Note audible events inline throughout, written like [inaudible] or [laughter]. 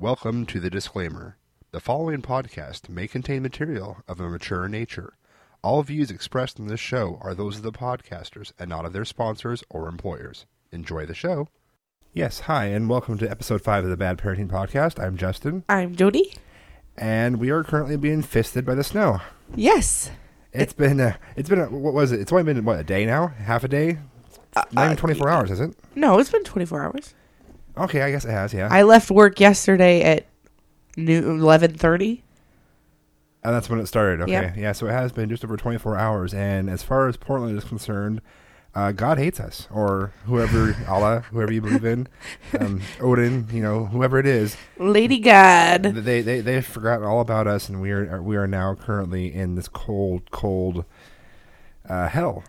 Welcome to the disclaimer. The following podcast may contain material of a mature nature. All views expressed in this show are those of the podcasters and not of their sponsors or employers. Enjoy the show. Yes, hi, and welcome to episode 5 of the Bad Parenting Podcast. I'm Justin, I'm Jody. and we are currently being fisted by the snow. Yes. It's been, uh, it's been, a, what was it? It's only been, what, a day now? Half a day? Not even 24 hours, is it? No, it's been 24 hours. Okay, I guess it has, yeah. I left work yesterday at noon 11:30. And that's when it started. Okay. Yep. Yeah, so it has been just over 24 hours. And as far as Portland is concerned, uh, God hates us, or whoever, [laughs] Allah, whoever you believe in, um, Odin, you know, whoever it is, Lady God. they, they, they've forgotten all about us, and we are, we are now currently in this cold, cold uh, hell.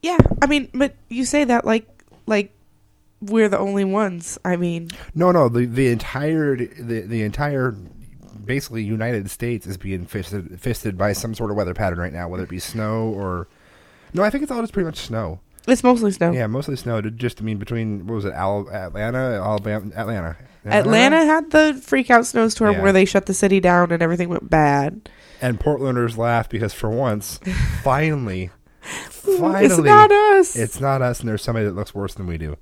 Yeah, I mean, but you say that like like we're the only ones. I mean, No, no, the, the entire, the, the entire, basically United States is being fisted, fisted by some sort of weather pattern right now, whether it be snow or, no, I think it's all just pretty much snow. it's mostly snow. Yeah, mostly snow. Just I mean between what was it, Al- Atlanta, Alabama, Atlanta. Atlanta had the freak out snowstorm Yeah. where they shut the city down and everything went bad. and Portlanders laugh because for once, finally, [laughs] finally, it's not us. it's not us, and there's somebody that looks worse than we do.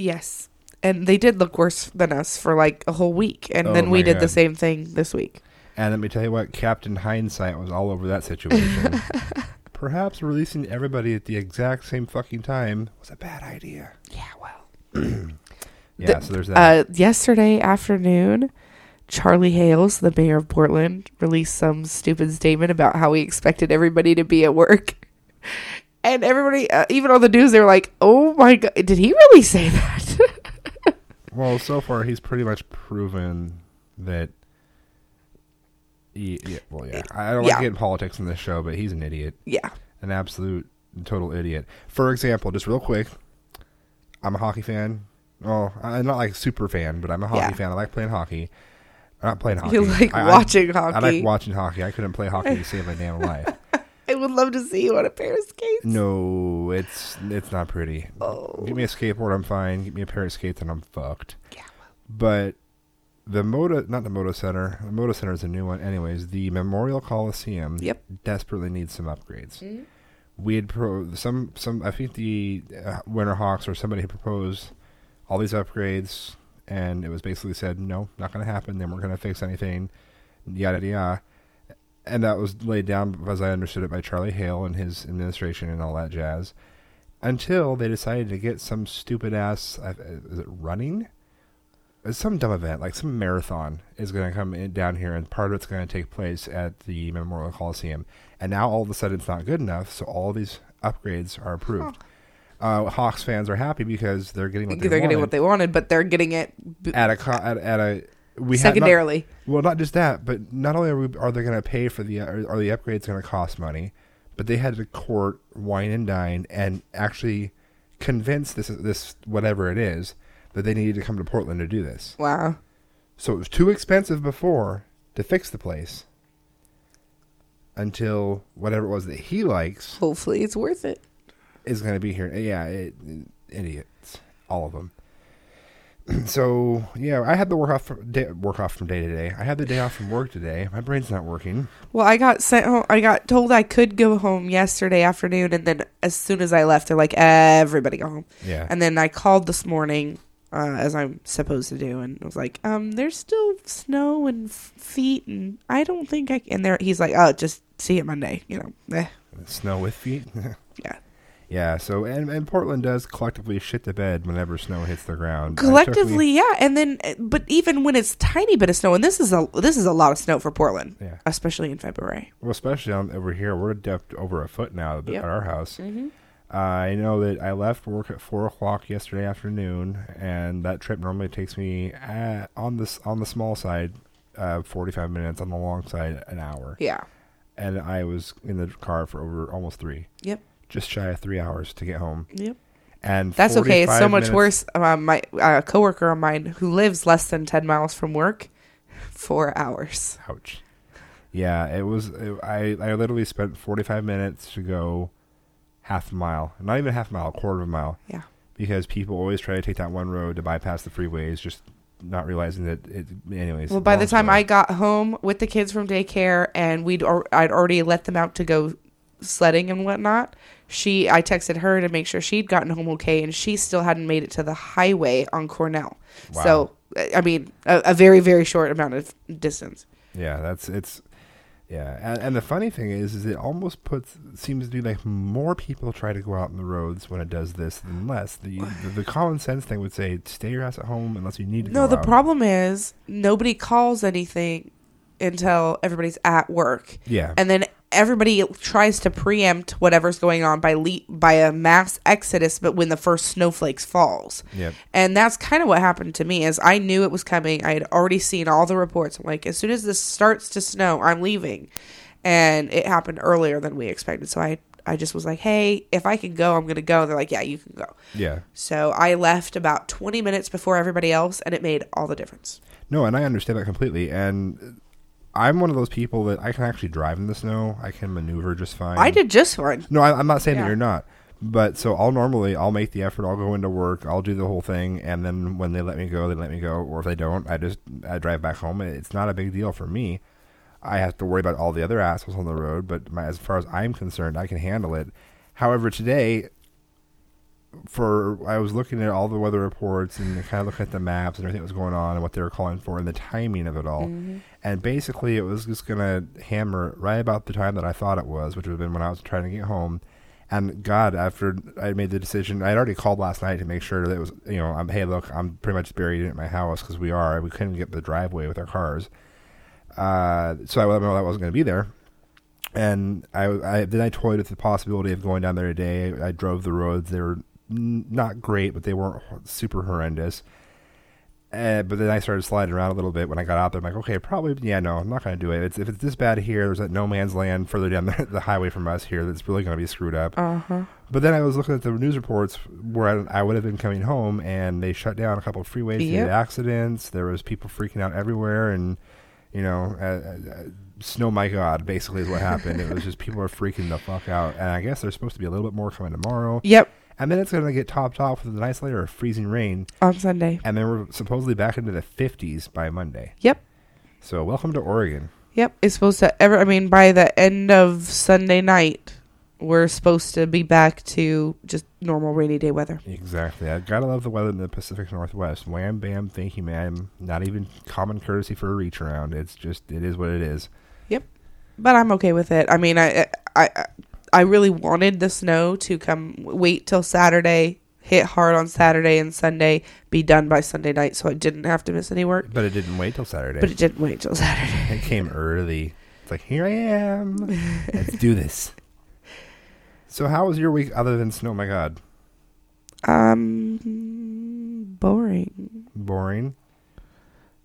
Yes. And they did look worse than us for like a whole week, and Oh then we my did God. the same thing this week. And let me tell you what, Captain Hindsight was all over that situation. [laughs] Perhaps releasing everybody at the exact same fucking time was a bad idea. Yeah, well. [clears throat] Yeah, The- so there's that. Uh, yesterday afternoon, Charlie Hales, the mayor of Portland, released some stupid statement about how he expected everybody to be at work. And everybody, uh, even on the news, they were like, "Oh my god, did he really say [laughs] that?" well, so far he's pretty much proven that. He, yeah, well, yeah. I don't like Yeah. getting politics in this show, but he's an idiot. yeah, an absolute total idiot. For example, just real quick, I'm a hockey fan. Oh, I'm not like a super fan, but I'm a hockey Yeah. fan. I like playing hockey. I'm not playing hockey. you like I- watching I, hockey. I like watching hockey. I couldn't play hockey [laughs] to save my damn life. Would love to see you on a pair of skates. No, it's it's not pretty. Oh. Give me a skateboard, I'm fine. Give me a pair of skates, and I'm fucked. Yeah. But the Moda, not the Moda Center. The Moda Center is a new one. Anyways, the Memorial Coliseum Yep. desperately needs some upgrades. We had pro some some. I think the uh, Winter Hawks or somebody had proposed all these upgrades, and it was basically said no, not going to happen. They weren't going to fix anything. Yada yada. And that was laid down, as I understood it, by Charlie Hale and his administration and all that jazz. Until they decided to get some stupid ass, is it running? It's some dumb event, like some marathon, is going to come in, down here, and part of it's going to take place at the Memorial Coliseum. And now all of a sudden it's not good enough, so all these upgrades are approved. Uh, Hawks fans are happy because they're getting what they They're getting wanted what they wanted, but they're getting it b- at a co- at, at a we had not- secondarily. well, not just that, but not only are, we, are they going to pay for the are, are the upgrades going to cost money, but they had to court, wine and dine, and actually convince this this whatever it is that they needed to come to Portland to do this. wow. So it was too expensive before to fix the place until whatever it was that he likes Hopefully, it's worth it. is going to be here. Yeah, it, idiots, all of them. [clears throat] so yeah, I had the work off from day, work off from day to day. I had the day off from work today. My brain's not working. Well, I got sent home. I got told I could go home yesterday afternoon, and then as soon as I left, they're like, "Everybody go home." Yeah, And then I called this morning, uh, as I'm supposed to do, and I was like, "Um, there's still snow and f- feet, and I don't think I." And there, he's like, "Oh, just see it Monday." You know, eh. snow with feet. [laughs] yeah. Yeah. So and and Portland does collectively shit the bed whenever snow hits the ground. Collectively, yeah. And then, uh, but even when it's tiny bit of snow, and this is a this is a lot of snow for Portland, yeah. especially in February. Well, especially on, over here, we're depth over a foot now at our house. Mm-hmm. Uh, I know that I left work at four o'clock yesterday afternoon, and that trip normally takes me at, on this on the small side, uh, forty five minutes. On the long side, an hour. Yeah. And I was in the car for over almost three, Yep. Just shy of three hours to get home. Yep. And That's okay. It's so much minutes- worse. Uh, my uh, coworker of mine who lives less than ten miles from work, [laughs] four hours. Ouch. Yeah, it was. It, I I literally spent forty five minutes to go half a mile, not even half a mile, a quarter of a mile. Yeah. Because people always try to take that one road to bypass the freeways, just not realizing that it. Anyways. Well, by the time. I got home with the kids from daycare and we'd or, I'd already let them out to go sledding and whatnot, she I texted her to make sure she'd gotten home okay, and she still hadn't made it to the highway on Cornell. Wow. So I mean, a, a very very short amount of distance. Yeah, that's it's. Yeah, and, and the funny thing is, is it almost puts seems to be like more people try to go out on the roads when it does this than less. The the, the common sense thing would say stay your ass at home unless you need to. No, the out. problem is nobody calls anything until everybody's at work. Yeah, and then everybody tries to preempt whatever's going on by le- by a mass exodus but when the first snowflakes falls. Yep. and that's kind of what happened to me is i knew it was coming. I had already seen all the reports. I'm like as soon as this starts to snow i'm leaving. And it happened earlier than we expected. So i i just was like hey if i can go i'm gonna go. And they're like yeah you can go. Yeah. so i left about 20 minutes before everybody else and it made all the difference. No, and I understand that completely. And I'm one of those people that I can actually drive in the snow. I can maneuver just fine. i did just fine No, I, I'm not saying Yeah. that you're not. But so I'll normally I'll make the effort. I'll go into work. I'll do the whole thing, and then when they let me go, they let me go. Or if they don't, I just I drive back home. It's not a big deal for me. I have to worry about all the other assholes on the road, but my, as far as I'm concerned, I can handle it. However, today, for I was looking at all the weather reports and kind of looking at the maps and everything that was going on and what they were calling for and the timing of it all. Mm-hmm. And basically, it was just going to hammer right about the time that I thought it was, which would have been when I was trying to get home. And God, after I made the decision, I'd already called last night to make sure that it was, you know, I'm, hey, look, I'm pretty much buried in at my house because we are. We couldn't get the driveway with our cars. Uh, so I let them know that I wasn't going to be there. And I, I then I toyed with the possibility of going down there today. I drove the roads; they were not great, but they weren't super horrendous. Uh, but then I started sliding around a little bit when I got out there. I'm like, okay, probably, yeah, no, I'm not going to do it. It's, if it's this bad here, there's that no man's land further down [laughs] the, the highway from us here that's really going to be screwed up. uh-huh But then I was looking at the news reports where I, I would have been coming home, and they shut down a couple of freeways due Yep. to accidents. There was people freaking out everywhere, and you know, uh, uh, snow my god, basically is what happened. it was just people are freaking the fuck out, and I guess there's supposed to be a little bit more coming tomorrow, yep and then it's going to get topped off with a nice layer of freezing rain, on sunday and then we're supposedly back into the 50s by Monday. yep So welcome to Oregon. Yep, it's supposed to ever. I mean, by the end of Sunday night, we're supposed to be back to just normal rainy day weather. Exactly. I gotta love the weather in the Pacific Northwest. Wham bam, thank you, ma'am. Not even common courtesy for a reach around. It's just it is what it is. Yep. But I'm okay with it. I mean, I I I- I really wanted the snow to come. Wait till Saturday, hit hard on Saturday and Sunday, be done by Sunday night, so I didn't have to miss any work. But it didn't wait till Saturday. But it didn't wait till Saturday. it came early. It's like here I am. Let's do this. So how was your week other than snow? My God, Um, boring. boring.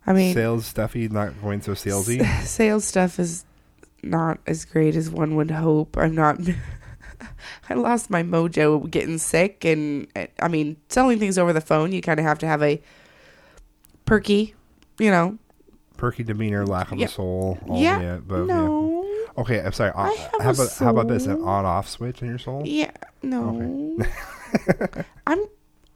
I mean, sales stuffy, not going so salesy. S- [laughs] sales stuff is not as great as one would hope. I'm not. [laughs] I lost my mojo getting sick, and uh, I mean, selling things over the phone, you kind of have to have a perky, you know. Perky demeanor, lack of Yeah. a soul. All Yeah, the, above, no. yeah. Okay, I'm sorry. I Uh, have how a about how about this? An on-off switch in your soul? Yeah, no. [laughs] I'm.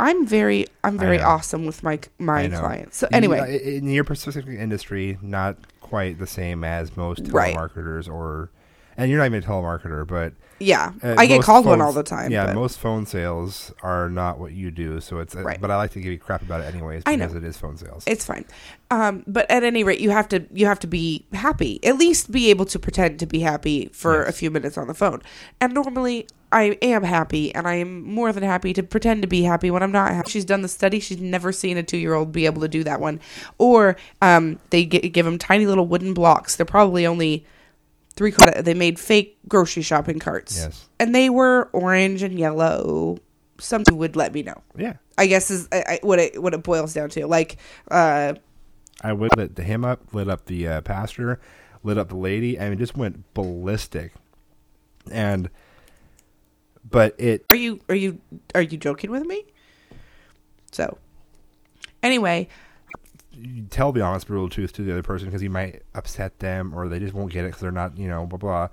I'm very. I'm very awesome with my my clients. So In- anyway, in your specific industry, not quite the same as most Right. telemarketers or, and you're not even a telemarketer, but yeah, uh, I get called one all the time. Yeah, but most phone sales are not what you do, so it's. uh, Right. But I like to give you crap about it anyways I know. because it is phone sales. it's fine. Um, but at any rate, you have to you have to be happy. At least be able to pretend to be happy for Yes. a few minutes on the phone. And normally, I am happy, and I am more than happy to pretend to be happy when I'm not. happy. She's done the study. She's never seen a two year old be able to do that one. Or um, they gi- give them tiny little wooden blocks. They're probably only three. quarter- They made fake grocery shopping carts, yes. and they were orange and yellow. Somebody would let me know. Yeah. I guess is I, I, what it what it boils down to. Like, uh, I would lit the him up, lit up the uh, pastor, lit up the lady, and it just went ballistic. And, but it are you are you are you joking with me? So, anyway, you tell the honest, brutal truth to the other person because you might upset them or they just won't get it because they're not, you know, blah blah.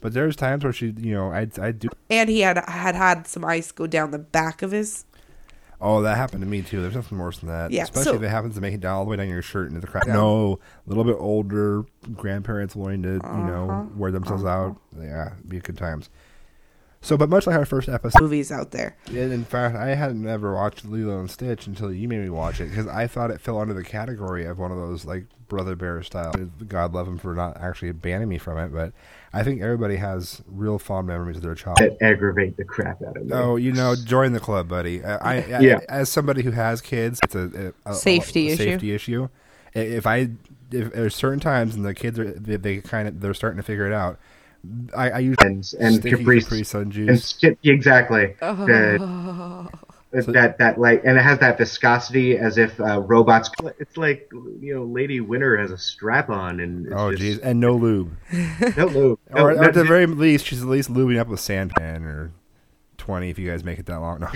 But there's times where she, you know, I I do. and he had had had some ice go down the back of his. Oh, that happened to me too. There's nothing worse than that. Yeah, Especially so- if it happens to make it down all the way down your shirt into the crowd. Yeah. No, a little bit older grandparents wanting to, you Uh-huh. know, wear themselves out. Yeah, be good times. So, but much like our first episode, Movies out there. and in fact, I hadn't ever watched Lilo and Stitch until you made me watch it because I thought it fell under the category of one of those like Brother Bear style. God love him for not actually banning me from it, but I think everybody has real fond memories of their childhood. That aggravate the crap out of me. Oh, you know, join the club, buddy. I, I, I Yeah. as somebody who has kids, it's a, a, a Safety a issue. Safety issue. If I, if there's certain times and the kids are, they, they kind of they're starting to figure it out. I, I use and and sticky Capri, Capri Sun and juice. skip exactly Oh. the, [laughs] that that like and it has that viscosity as if uh, robots. It's like you know, Lady Winter has a strap on and it's Oh, jeez, and no lube. [laughs] no lube. [laughs] No, or, or no- at the very least, she's at least lubing up with sandpan or twenty if you guys make it that long. No.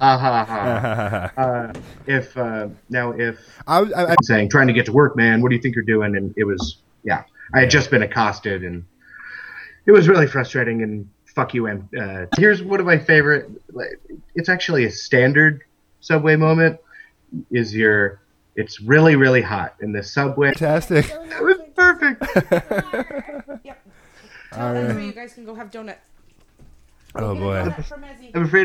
Ah, ha, ha. uh, if uh, now if I, was- I, I, I'm saying trying to get to work, man, what do you think you're doing? And it was yeah, I had just been accosted and it was really frustrating and fuck you. And uh, here's one of my favorite. It's actually a standard subway moment. Is your it's really really hot in the subway. fantastic. It was perfect. [laughs] Yep. All right. you guys can go have donuts. Oh boy.